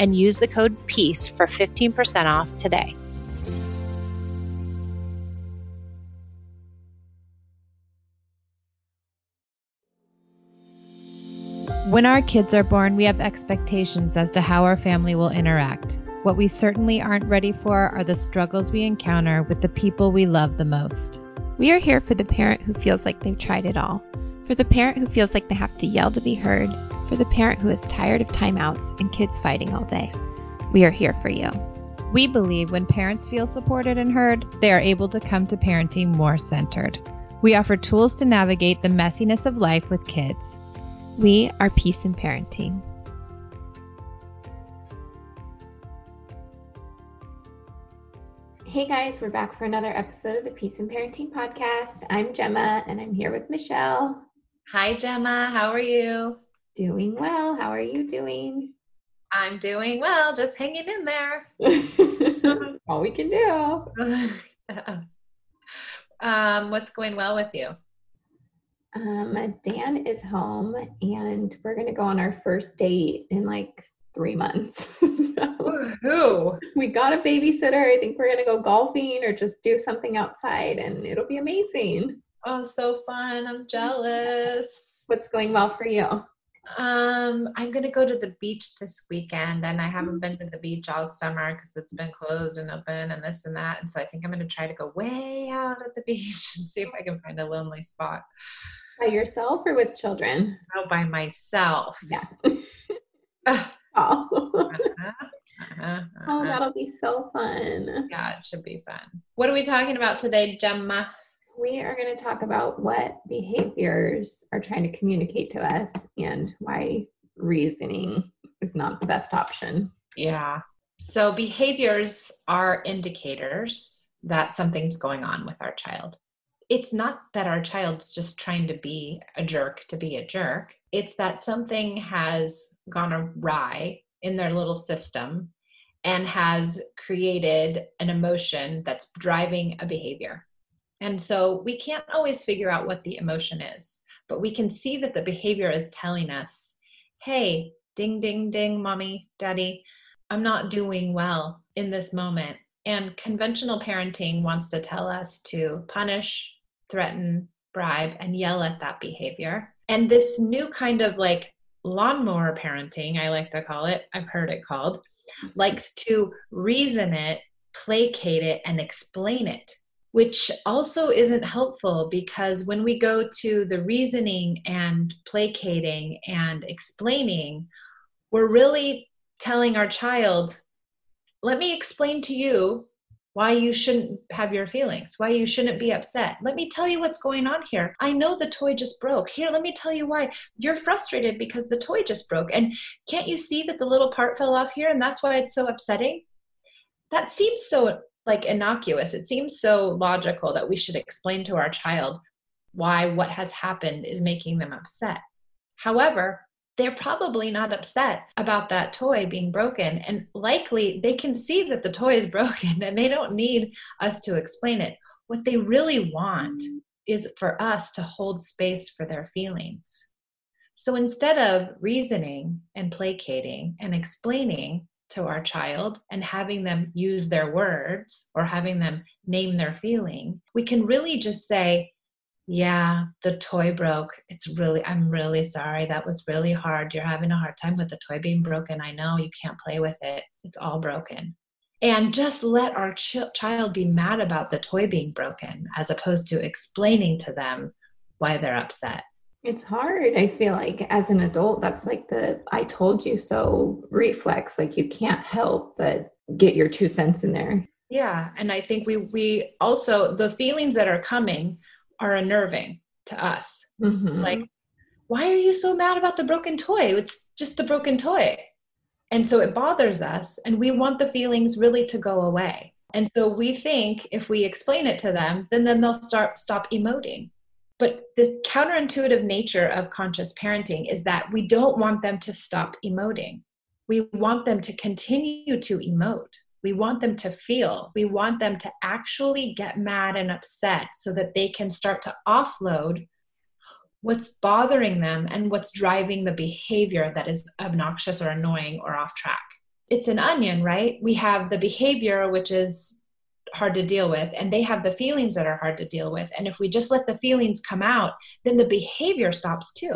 and use the code PEACE for 15% off today. When our kids are born, we have expectations as to how our family will interact. What we certainly aren't ready for are the struggles we encounter with the people we love the most. We are here for the parent who feels like they've tried it all, for the parent who feels like they have to yell to be heard, for the parent who is tired of timeouts and kids fighting all day. We are here for you. We believe when parents feel supported and heard, they are able to come to parenting more centered. We offer tools to navigate the messiness of life with kids. We are Peace in Parenting. Hey guys, we're back for another episode of the Peace in Parenting podcast. I'm Gemma and I'm here with Michelle. Hi, Gemma. How are you? Doing well. How are you doing? I'm doing well, just hanging in there. All we can do. um, what's going well with you? Um, Dan is home and we're going to go on our first date in like three months. so Who? We got a babysitter. I think we're going to go golfing or just do something outside and it'll be amazing. Oh, so fun. I'm jealous. What's going well for you? Um, I'm gonna go to the beach this weekend, and I haven't been to the beach all summer because it's been closed and open and this and that. And so I think I'm gonna try to go way out at the beach and see if I can find a lonely spot. By yourself or with children? Oh, by myself. Yeah. oh. Uh-huh. Uh-huh, uh-huh. Oh, that'll be so fun. Yeah, it should be fun. What are we talking about today, Gemma? We are going to talk about what behaviors are trying to communicate to us and why reasoning is not the best option. Yeah. So, behaviors are indicators that something's going on with our child. It's not that our child's just trying to be a jerk to be a jerk, it's that something has gone awry in their little system and has created an emotion that's driving a behavior. And so we can't always figure out what the emotion is, but we can see that the behavior is telling us, hey, ding, ding, ding, mommy, daddy, I'm not doing well in this moment. And conventional parenting wants to tell us to punish, threaten, bribe, and yell at that behavior. And this new kind of like lawnmower parenting, I like to call it, I've heard it called, likes to reason it, placate it, and explain it which also isn't helpful because when we go to the reasoning and placating and explaining, we're really telling our child, let me explain to you why you shouldn't have your feelings, why you shouldn't be upset. Let me tell you what's going on here. I know the toy just broke. Here, let me tell you why. You're frustrated because the toy just broke. And can't you see that the little part fell off here and that's why it's so upsetting? That seems so like innocuous. It seems so logical that we should explain to our child why what has happened is making them upset. However, they're probably not upset about that toy being broken. And likely they can see that the toy is broken and they don't need us to explain it. What they really want is for us to hold space for their feelings. So instead of reasoning and placating and explaining, to our child and having them use their words or having them name their feeling, we can really just say, yeah, the toy broke. It's really, I'm really sorry. That was really hard. You're having a hard time with the toy being broken. I know you can't play with it. It's all broken. and just let our ch- child be mad about the toy being broken as opposed to explaining to them why they're upset. It's hard. I feel like as an adult, that's like the I told you so reflex. Like you can't help but get your two cents in there. Yeah. And I think we we also the feelings that are coming are unnerving to us. Mm-hmm. Like, why are you so mad about the broken toy? It's just the broken toy. And so it bothers us, and we want the feelings really to go away. And so we think if we explain it to them, then then they'll start stop emoting. But the counterintuitive nature of conscious parenting is that we don't want them to stop emoting. We want them to continue to emote. We want them to feel. We want them to actually get mad and upset so that they can start to offload what's bothering them and what's driving the behavior that is obnoxious or annoying or off track. It's an onion, right? We have the behavior, which is hard to deal with, and they have the feelings that are hard to deal with. And if we just let the feelings come out, then the behavior stops too.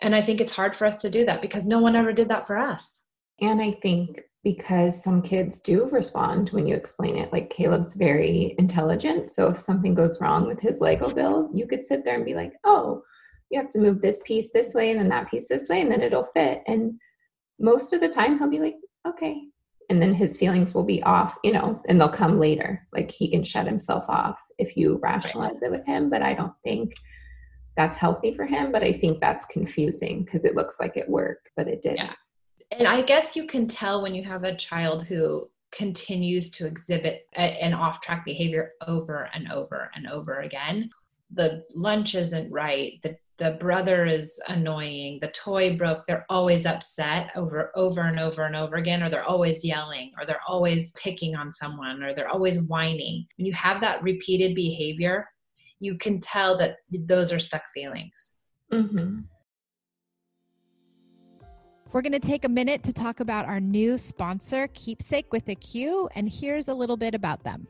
And I think it's hard for us to do that because no one ever did that for us. And I think because some kids do respond when you explain it. Like Caleb's very intelligent. So if something goes wrong with his Lego build, you could sit there and be like, oh, you have to move this piece this way and then that piece this way and then it'll fit and most of the time he'll be like okay and then his feelings will be off you know and they'll come later. Like he can shut himself off if you rationalize it with him but i don't think that's healthy for him but i think that's confusing because it looks like it worked but it didn't. Yeah. and i guess you can tell when you have a child who continues to exhibit a, an off track behavior over and over and over again. The lunch isn't right the the brother is annoying the toy broke they're always upset over over and over and over again or they're always yelling or they're always picking on someone or they're always whining when you have that repeated behavior you can tell that those are stuck feelings mm-hmm. We're going to take a minute to talk about our new sponsor, Qeepsake with a Q, and here's a little bit about them.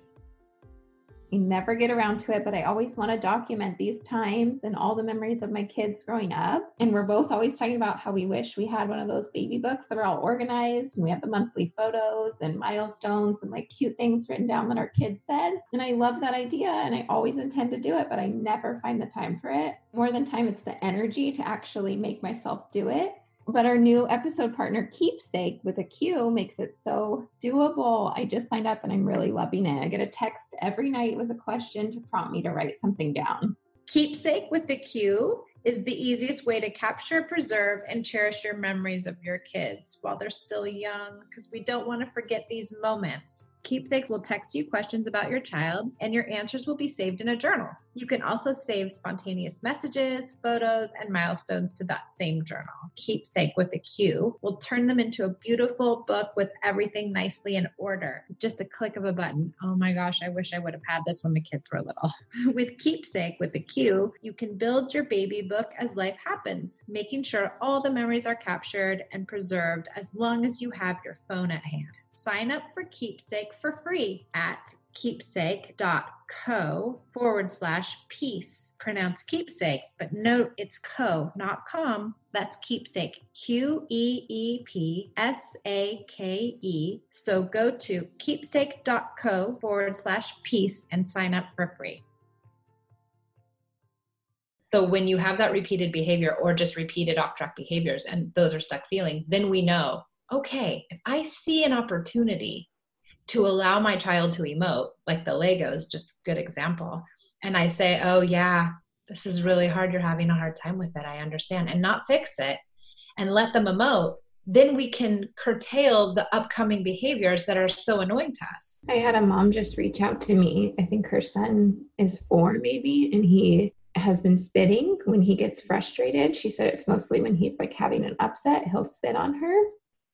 I never get around to it, but I always want to document these times and all the memories of my kids growing up. And we're both always talking about how we wish we had one of those baby books that are all organized and we have the monthly photos and milestones and like cute things written down that our kids said. And I love that idea and I always intend to do it, but I never find the time for it. More than time, it's the energy to actually make myself do it. But our new episode partner, Qeepsake with a Q, makes it so doable. I just signed up and I'm really loving it. I get a text every night with a question to prompt me to write something down. Qeepsake with the Q is the easiest way to capture, preserve, and cherish your memories of your kids while they're still young, because we don't want to forget these moments. Qeepsakes will text you questions about your child, and your answers will be saved in a journal. You can also save spontaneous messages, photos, and milestones to that same journal. Qeepsake with a Q will turn them into a beautiful book with everything nicely in order. Just a click of a button. Oh my gosh, I wish I would have had this when the kids were little. with Qeepsake with a Q, you can build your baby book as life happens, making sure all the memories are captured and preserved as long as you have your phone at hand. Sign up for Qeepsake for free at qeepsake.co forward slash peace. Pronounce keepsake, but note it's co, not com. That's qeepsake, Q E E P S A K E. So go to qeepsake.co forward slash peace and sign up for free. So when you have that repeated behavior or just repeated off track behaviors and those are stuck feelings, then we know, okay, if I see an opportunity to allow my child to emote, like the Legos, just a good example. And I say, oh, yeah, this is really hard. You're having a hard time with it. I understand. And not fix it and let them emote. Then we can curtail the upcoming behaviors that are so annoying to us. I had a mom just reach out to me. I think her son is four, maybe, and he has been spitting when he gets frustrated. She said it's mostly when he's like having an upset, he'll spit on her.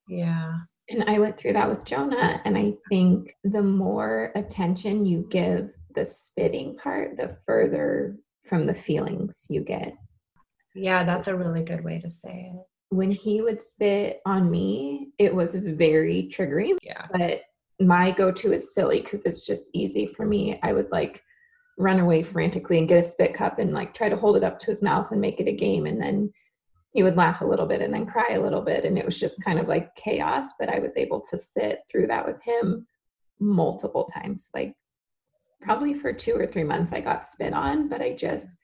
Yeah. And I went through that with Jonah. And I think the more attention you give the spitting part, the further from the feelings you get. Yeah, that's a really good way to say it. When he would spit on me, it was very triggering. Yeah. But my go to is silly because it's just easy for me. I would like run away frantically and get a spit cup and like try to hold it up to his mouth and make it a game. And then he would laugh a little bit and then cry a little bit and it was just kind of like chaos but i was able to sit through that with him multiple times. Like probably for two or three months, I got spit on, but I just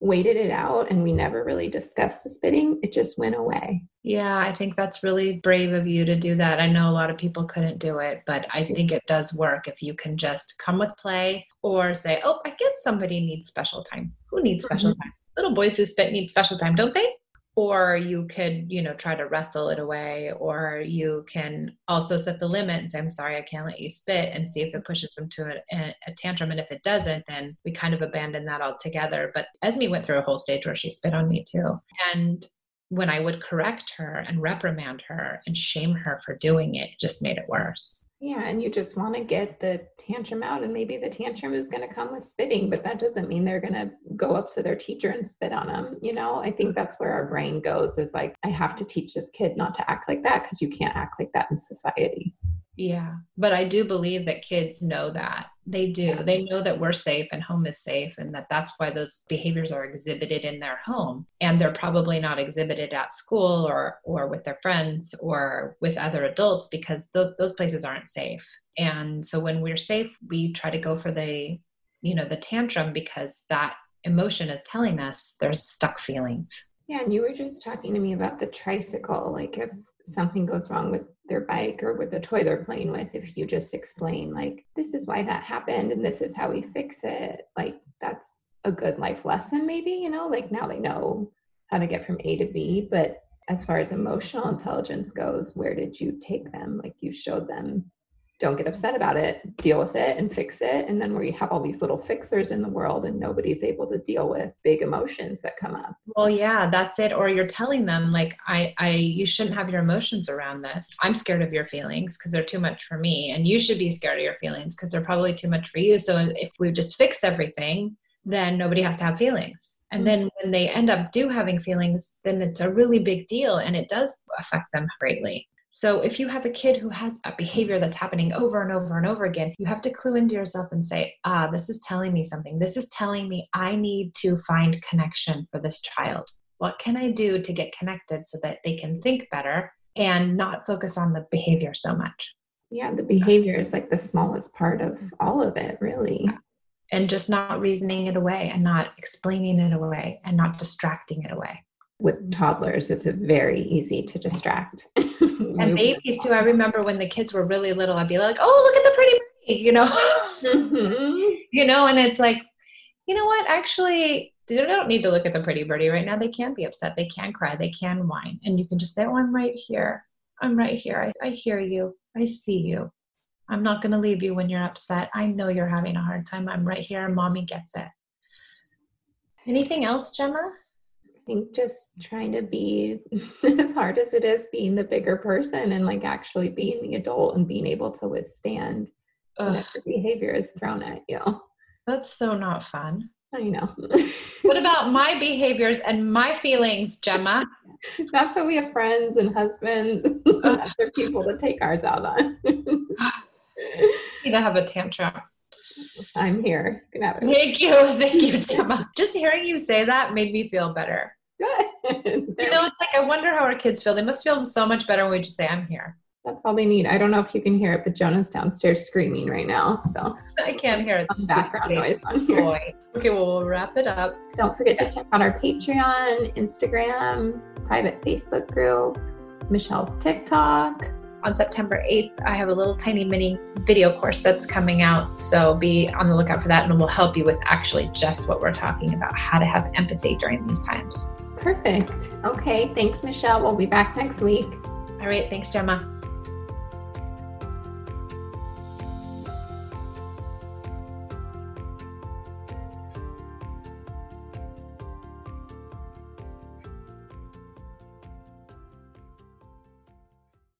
waited it out and we never really discussed the spitting. It just went away. Yeah, I think that's really brave of you to do that. I know a lot of people couldn't do it, but I think it does work if you can just come with play or say, oh, I guess somebody needs special time. Who needs special mm-hmm. time? Little boys who spit need special time, don't they? Or you could you know try to wrestle it away or you can also set the limit and say i'm sorry i can't let you spit and see if it pushes them to a, a tantrum. And if it doesn't then we kind of abandon that altogether. But esme went through a whole stage where she spit on me too. And when i would correct her and reprimand her and shame her for doing it, it just made it worse yeah, and you just want to get the tantrum out, and maybe the tantrum is going to come with spitting, but that doesn't mean they're going to go up to their teacher and spit on them. You know, I think that's where our brain goes is like, I have to teach this kid not to act like that because you can't act like that in society. Yeah, but I do believe that kids know that. They do. They know that we're safe and home is safe, and that that's why those behaviors are exhibited in their home. And they're probably not exhibited at school or or with their friends or with other adults because th- those places aren't safe. And so when we're safe, we try to go for the, you know, the tantrum because that emotion is telling us there's stuck feelings. Yeah, and you were just talking to me about the tricycle. Like if something goes wrong with their bike or with the toy they're playing with if you just explain like this is why that happened and this is how we fix it like that's a good life lesson maybe you know like now they know how to get from a to b but as far as emotional intelligence goes where did you take them? Like you showed them don't get upset about it, deal with it and fix it. And then where you have all these little fixers in the world and nobody's able to deal with big emotions that come up. Well, yeah, that's it. Or you're telling them like, I, I, you shouldn't have your emotions around this. I'm scared of your feelings because they're too much for me. And you should be scared of your feelings because they're probably too much for you. So if we just fix everything, then nobody has to have feelings. And mm-hmm. then when they end up do having feelings, then it's a really big deal and it does affect them greatly. So if you have a kid who has a behavior that's happening over and over and over again, you have to clue into yourself and say, ah, this is telling me something. This is telling me I need to find connection for this child. What can I do to get connected so that they can think better and not focus on the behavior so much? Yeah, the behavior is like the smallest part of all of it, really. And just not reasoning it away and not explaining it away and not distracting it away with toddlers, it's very easy to distract. and babies too. I remember when the kids were really little, I'd be like, "Oh, look at the pretty baby," you know, mm-hmm. you know, and it's like, you know what? Actually, they don't need to look at the pretty birdie right now. They can be upset. They can cry. They can whine, and you can just say, "Oh, I'm right here. I'm right here. I, I hear you. I see you. I'm not going to leave you when you're upset. I know you're having a hard time. I'm right here. Mommy gets it." Anything else, Gemma? Think just trying to be as hard as it is being the bigger person and like actually being the adult and being able to withstand whatever behavior is thrown at you. That's so not fun. I know. what about my behaviors and my feelings, Gemma? That's how we have friends and husbands and other people to take ours out on. you to have a tantrum. I'm here. Thank you. Thank you, Gemma. Just hearing you say that made me feel better. Good. you know, it's like I wonder how our kids feel. They must feel so much better when we just say, I'm here. That's all they need. I don't know if you can hear it, but Jonah's downstairs screaming right now. So I can't hear it. Some background noise on here. Boy. Okay, well, we'll wrap it up. Don't forget to check out our Patreon, Instagram, private Facebook group, Michelle's TikTok on September 8th, I have a little tiny mini video course that's coming out. So be on the lookout for that, and we'll help you with actually just what we're talking about how to have empathy during these times. Perfect. Okay. Thanks, Michelle. We'll be back next week. All right. Thanks, Gemma.